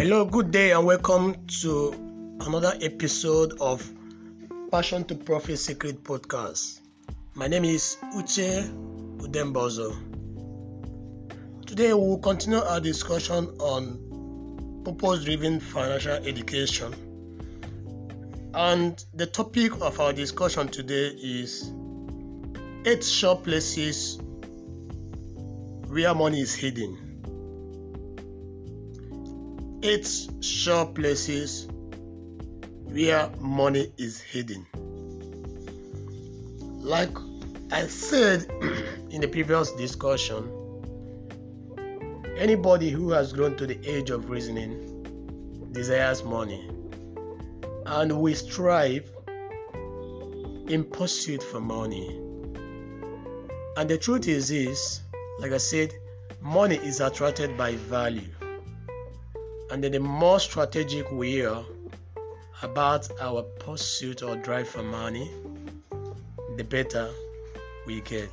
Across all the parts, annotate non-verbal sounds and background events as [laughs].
Hello, good day, and welcome to another episode of Passion to Profit Secret Podcast. My name is Uche Udembozo. Today, we will continue our discussion on purpose driven financial education. And the topic of our discussion today is eight sure places where money is hidden eight sure places where money is hidden. Like I said [clears throat] in the previous discussion, anybody who has grown to the age of reasoning desires money, and we strive in pursuit for money. And the truth is this, like I said, money is attracted by value and then the more strategic we are uh, about our pursuit or drive for money, the better we get.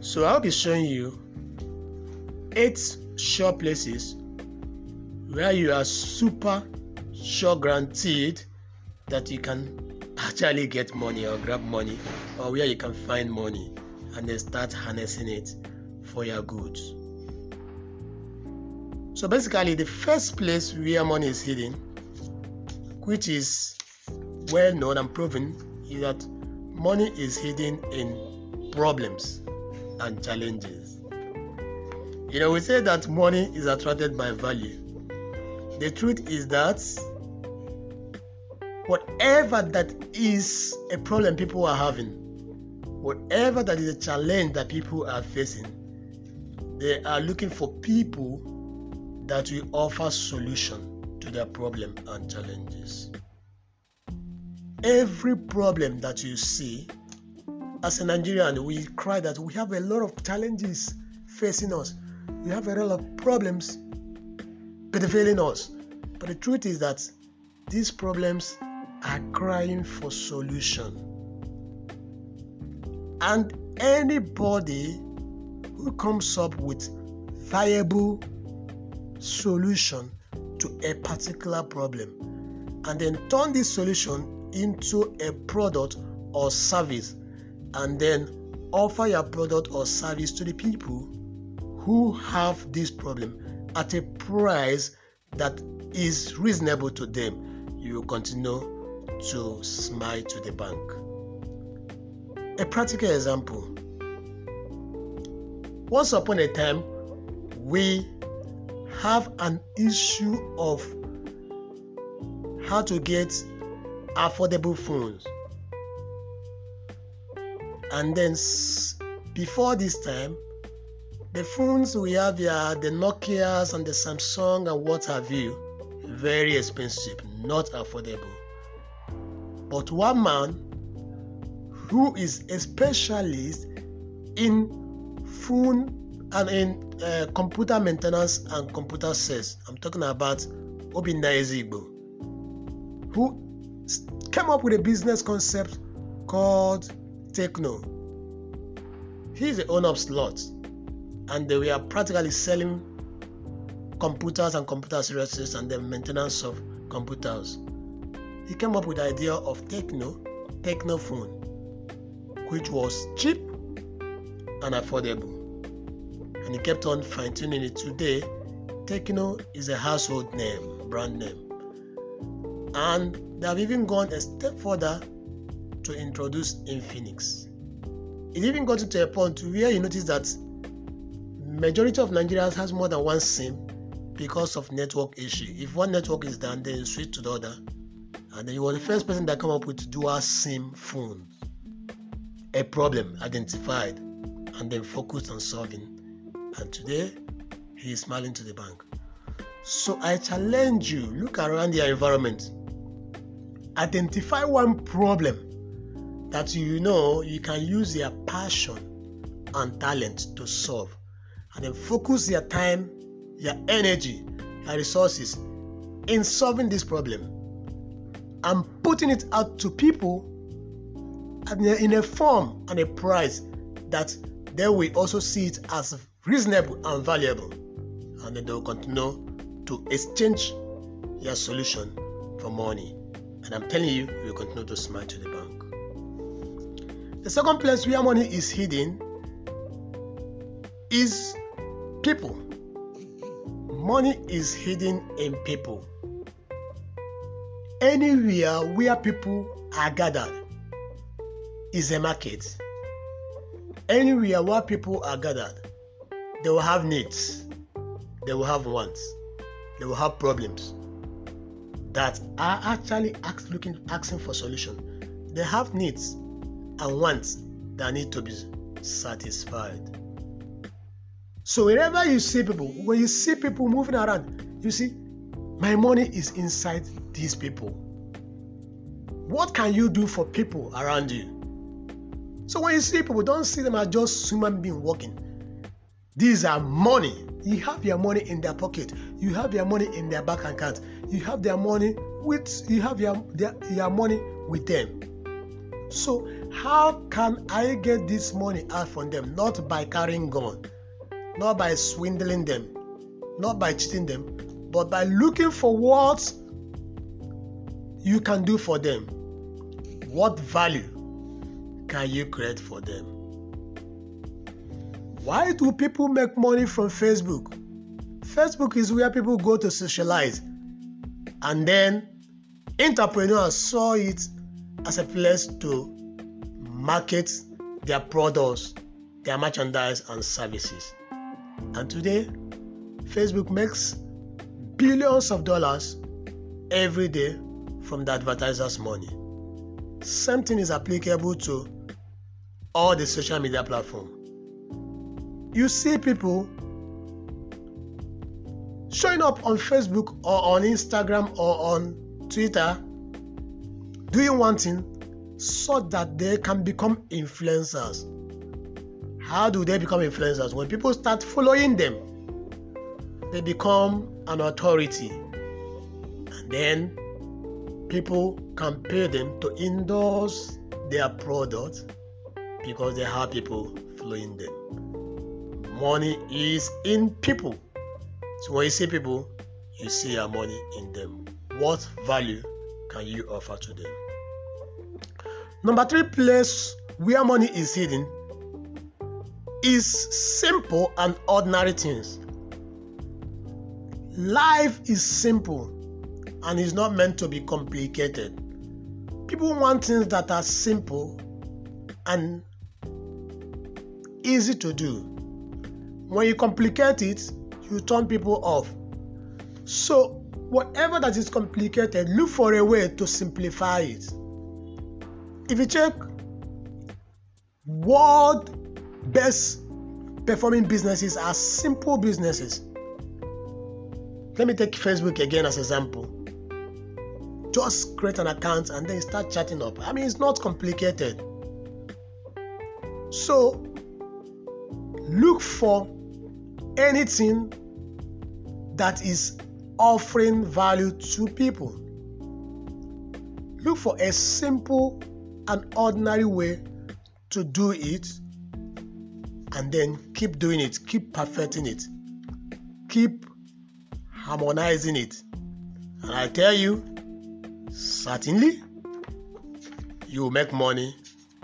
So I'll be showing you eight sure places where you are super sure guaranteed that you can actually get money or grab money or where you can find money and then start harnessing it for your goods. So basically, the first place where money is hidden, which is well known and proven, is that money is hidden in problems and challenges. You know, we say that money is attracted by value. The truth is that whatever that is a problem people are having, whatever that is a challenge that people are facing, they are looking for people that will offer solution to their problem and challenges. Every problem that you see, as a Nigerian, we cry that we have a lot of challenges facing us. We have a lot of problems bedeviling us. But the truth is that these problems are crying for solution. And anybody who comes up with viable solution to a particular problem and then turn this solution into a product or service and then offer your product or service to the people who have this problem at a price that is reasonable to them. You will continue to smile to the bank. A practical example. Once upon a time we have an issue of how to get affordable phones. And then before this time, the phones we have here, the Nokias and the Samsung and what have you, very expensive, not affordable. But one man who is a specialist in phone and in uh, computer maintenance and computer sales. I'm talking about Obinna Ezigbo, who came up with a business concept called Tecno. He's the owner of slots, and they were practically selling computers and computer services and the maintenance of computers. He came up with the idea of Tecno, Tecno phone, which was cheap and affordable and he kept on fine tuning it. Today, Tecno is a household name, brand name. And they have even gone a step further to introduce Infinix. It even got to a point where you notice that majority of Nigerians has more than one SIM because of network issue. If one network is down, then you switch to the other. And then you were the first person that come up with dual SIM phone. A problem identified and then focused on solving and today he is smiling to the bank. So I challenge you look around your environment, identify one problem that you know you can use your passion and talent to solve, and then focus your time, your energy, your resources in solving this problem and putting it out to people in a form and a price that they will also see it as reasonable and valuable. And then they will continue to exchange your solution for money. And I'm telling you, you will continue to smile to the bank. The second place where money is hidden is people. Money is hidden in people. Anywhere where people are gathered is a market. Anywhere where people are gathered, they will have needs, they will have wants, they will have problems that are actually ask, looking asking for solution. They have needs and wants that need to be satisfied. So wherever you see people, when you see people moving around, you see, my money is inside these people. What can you do for people around you? So when you see people, don't see them as just human being walking. These are money. You have your money in their pocket. You have your money in their bank account. You have their money with you have your their, your money with them. So how can I get this money out from them? Not by carrying gun, not by swindling them, not by cheating them, but by looking for what you can do for them. What value can you create for them? Why do people make money from Facebook? Facebook is where people go to socialize, and then entrepreneurs saw it as a place to market their products, their merchandise, and services. And today, Facebook makes billions of dollars every day from the advertisers' money. Same thing is applicable to all the social media platforms. You see people showing up on Facebook or on Instagram or on Twitter doing one thing so that they can become influencers. How do they become influencers? When people start following them, they become an authority. And then people can pay them to endorse their product because they have people following them. Money is in people. So when you see people, you see your money in them. What value can you offer to them? Number three place where money is hidden is simple and ordinary things. Life is simple and is not meant to be complicated. People want things that are simple and easy to do. When you complicate it, you turn people off. So, whatever that is complicated, look for a way to simplify it. If you check world best performing businesses are simple businesses. Let me take Facebook again as an example. Just create an account and then start chatting up. I mean, it's not complicated. So, look for anything that is offering value to people. Look for a simple and ordinary way to do it and then keep doing it, keep perfecting it, keep harmonizing it. And I tell you, certainly, you will make money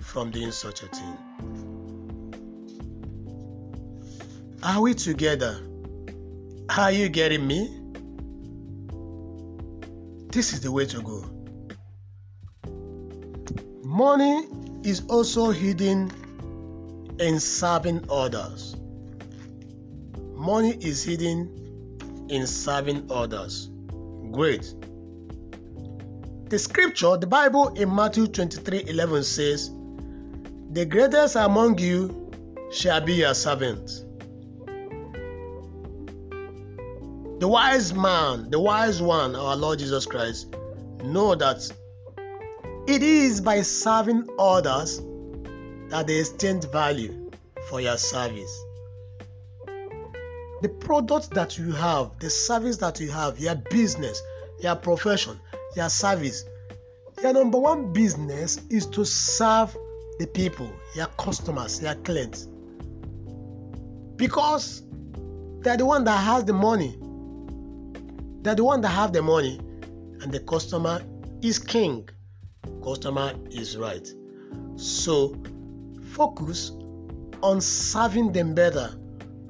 from doing such a thing. Are we together? Are you getting me? This is the way to go. Money is also hidden in serving others. Money is hidden in serving others. Great. The scripture, the Bible in Matthew 23 11 says, The greatest among you shall be your servant. The wise man, the wise one, our Lord Jesus Christ, know that it is by serving others that they exchange value for your service. The product that you have, the service that you have, your business, your profession, your service, your number one business is to serve the people, your customers, your clients. Because they're the one that has the money They're the one that have the money, and the customer is king. Customer is right. So focus on serving them better.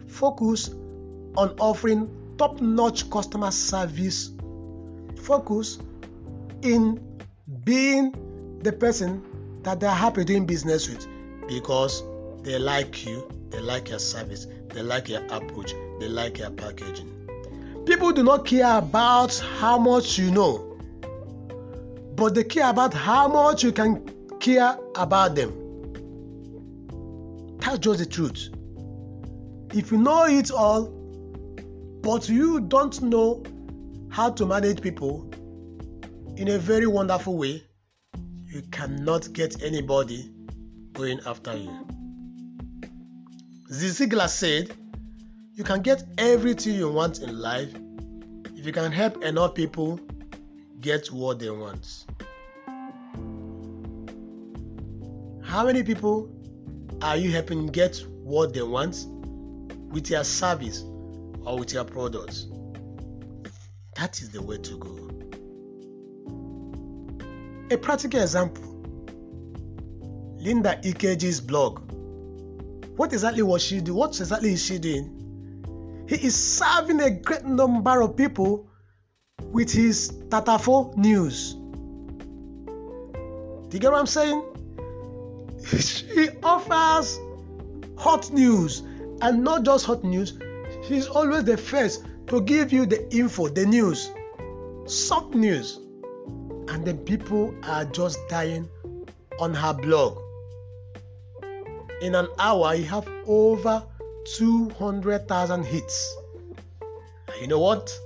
Focus on offering top-notch customer service. Focus in being the person that they're happy doing business with because they like you, they like your service, they like your approach, they like your packaging. People do not care about how much you know, but they care about how much you can care about them. That's just the truth. If you know it all, but you don't know how to manage people in a very wonderful way, you cannot get anybody going after you. Zig said, You can get everything you want in life if you can help enough people get what they want. How many people are you helping get what they want with your service or with your products? That is the way to go. A practical example Linda Ikeji's blog. What exactly was she doing? What exactly is she doing? He is serving a great number of people with his Tatafo news. Do you get what I'm saying? [laughs] She offers hot news and not just hot news. She's always the first to give you the info, the news, soft news. And then people are just dying on her blog. In an hour, you have over 200,000 hits. You know what?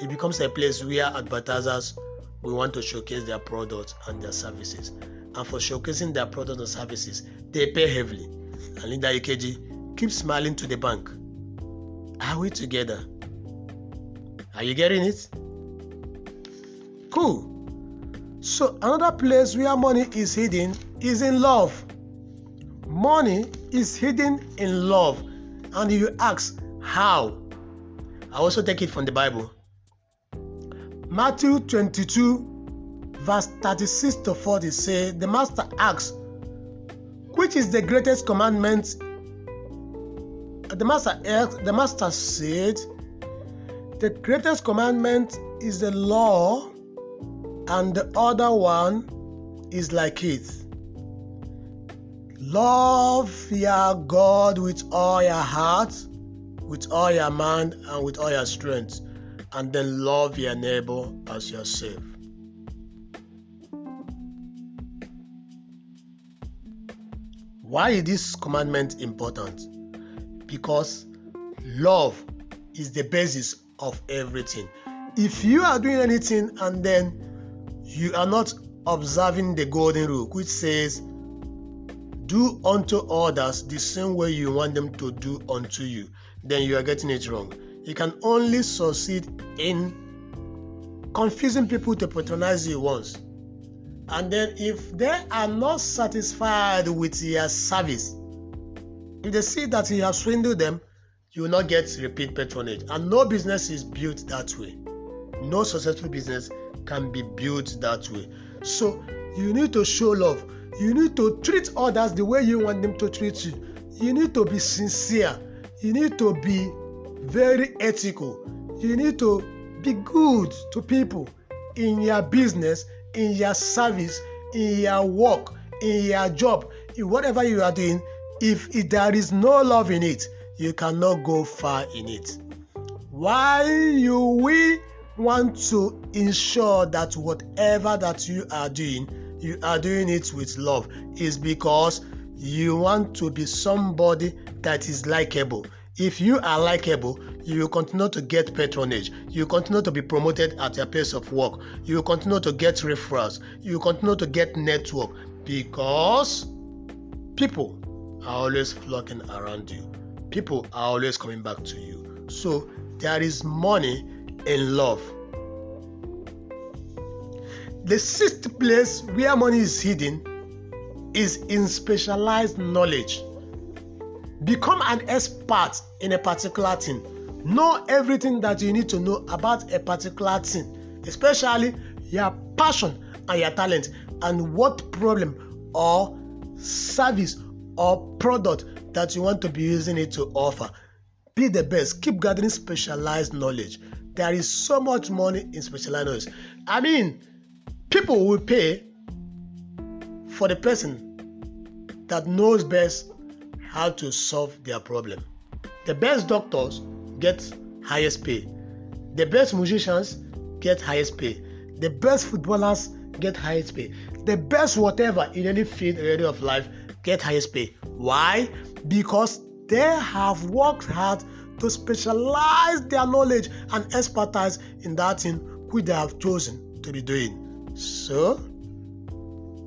It becomes a place where advertisers will want to showcase their products and their services. And for showcasing their products and services, they pay heavily. And Linda Ikeji keeps smiling to the bank. Are we together? Are you getting it? Cool. So, another place where money is hidden is in love. Money is hidden in love. And you ask, how? I also take it from the Bible. Matthew 22, verse 36 to 40 say, The master asks, Which is the greatest commandment? The master asked, the master said, The greatest commandment is the law and the other one is like it. Love your God with all your heart, with all your mind, and with all your strength, and then love your neighbor as yourself. Why is this commandment important? Because love is the basis of everything. If you are doing anything and then you are not observing the golden rule, which says, Do unto others the same way you want them to do unto you, then you are getting it wrong. You can only succeed in confusing people to patronize you once. And then, if they are not satisfied with your service, if they see that you have swindled them, you will not get repeat patronage. And no business is built that way. No successful business can be built that way. So you need to show love. You need to treat others the way you want them to treat you. You need to be sincere. You need to be very ethical. You need to be good to people in your business, in your service, in your work, in your job, in whatever you are doing. If, there is no love in it, you cannot go far in it. Why you we want to ensure that whatever that you are doing, you are doing it with love is because you want to be somebody that is likable. If you are likable, you will continue to get patronage. You continue to be promoted at your place of work. You will continue to get referrals. You will continue to get network because people are always flocking around you. People are always coming back to you. So there is money in love. The sixth place where money is hidden is in specialized knowledge. Become an expert in a particular thing. Know everything that you need to know about a particular thing, especially your passion and your talent, and what problem or service or product that you want to be using it to offer. Be the best. Keep gathering specialized knowledge. There is so much money in specialized knowledge. I mean, people will pay for the person that knows best how to solve their problem. The best doctors get highest pay. The best musicians get highest pay. The best footballers get highest pay. The best whatever in any field area of life get highest pay. Why? Because they have worked hard to specialize their knowledge and expertise in that thing which they have chosen to be doing. So,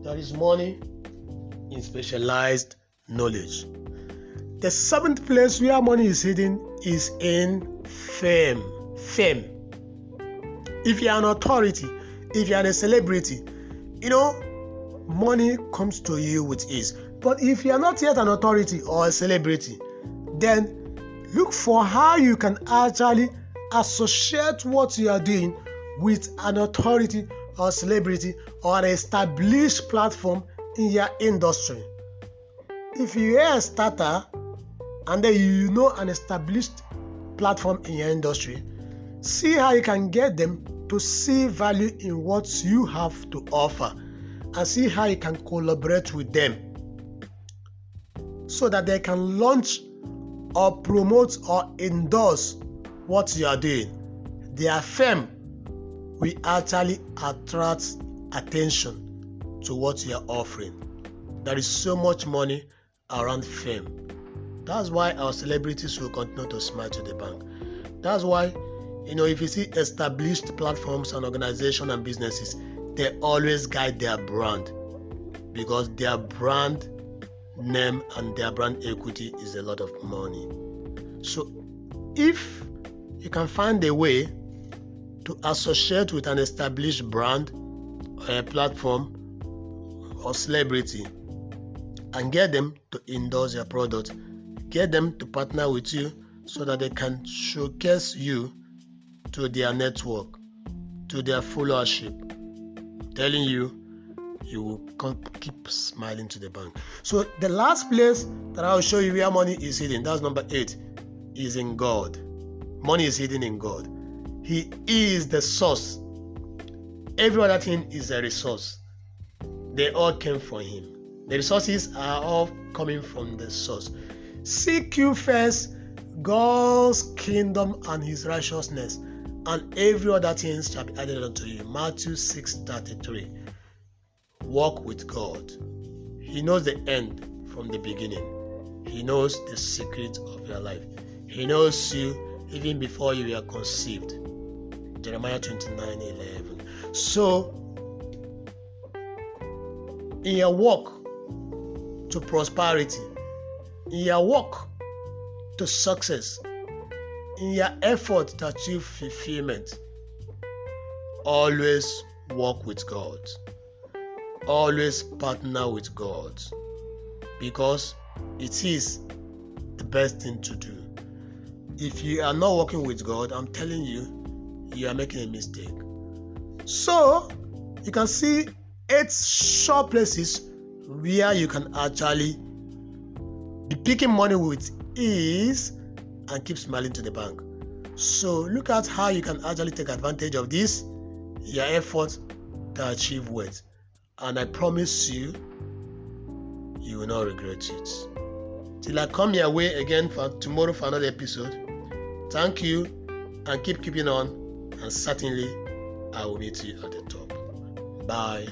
there is money in specialized knowledge. The seventh place where money is hidden is in fame. Fame. If you are an authority, if you are a celebrity, you know, money comes to you with ease. But if you are not yet an authority or a celebrity, then look for how you can actually associate what you are doing with an authority or celebrity or an established platform in your industry. If you are a starter and then you know an established platform in your industry, see how you can get them to see value in what you have to offer and see how you can collaborate with them so that they can launch or promote or endorse what you are doing. Their fame will actually attract attention to what you are offering. There is so much money around fame. That's why our celebrities will continue to smile to the bank. That's why, you know, if you see established platforms and organizations and businesses, they always guide their brand because their brand name and their brand equity is a lot of money. So, if you can find a way to associate with an established brand or a platform or celebrity and get them to endorse your product, get them to partner with you so that they can showcase you to their network, to their followership. I'm telling you, you will keep smiling to the bank. So the last place that I'll show you where money is hidden, that's number eight, is in God. Money is hidden in God. He is the source. Every other thing is a resource. They all came from Him. The resources are all coming from the source. Seek you first God's kingdom and His righteousness, and every other thing shall be added unto you. Matthew 6 33. Walk with God. He knows the end from the beginning. He knows the secret of your life. He knows you even before you were conceived. Jeremiah 29 11. So, in your walk to prosperity, in your walk to success, in your effort to achieve fulfillment, always walk with God always partner with God because it is the best thing to do. If you are not working with God, I'm telling you, you are making a mistake. So, you can see eight sure places where you can actually be picking money with ease and keep smiling to the bank. So, look at how you can actually take advantage of this, your effort to achieve wealth and I promise you, you will not regret it. Till I come your way again for tomorrow for another episode. Thank you and keep keeping on, and certainly I will meet you at the top. Bye.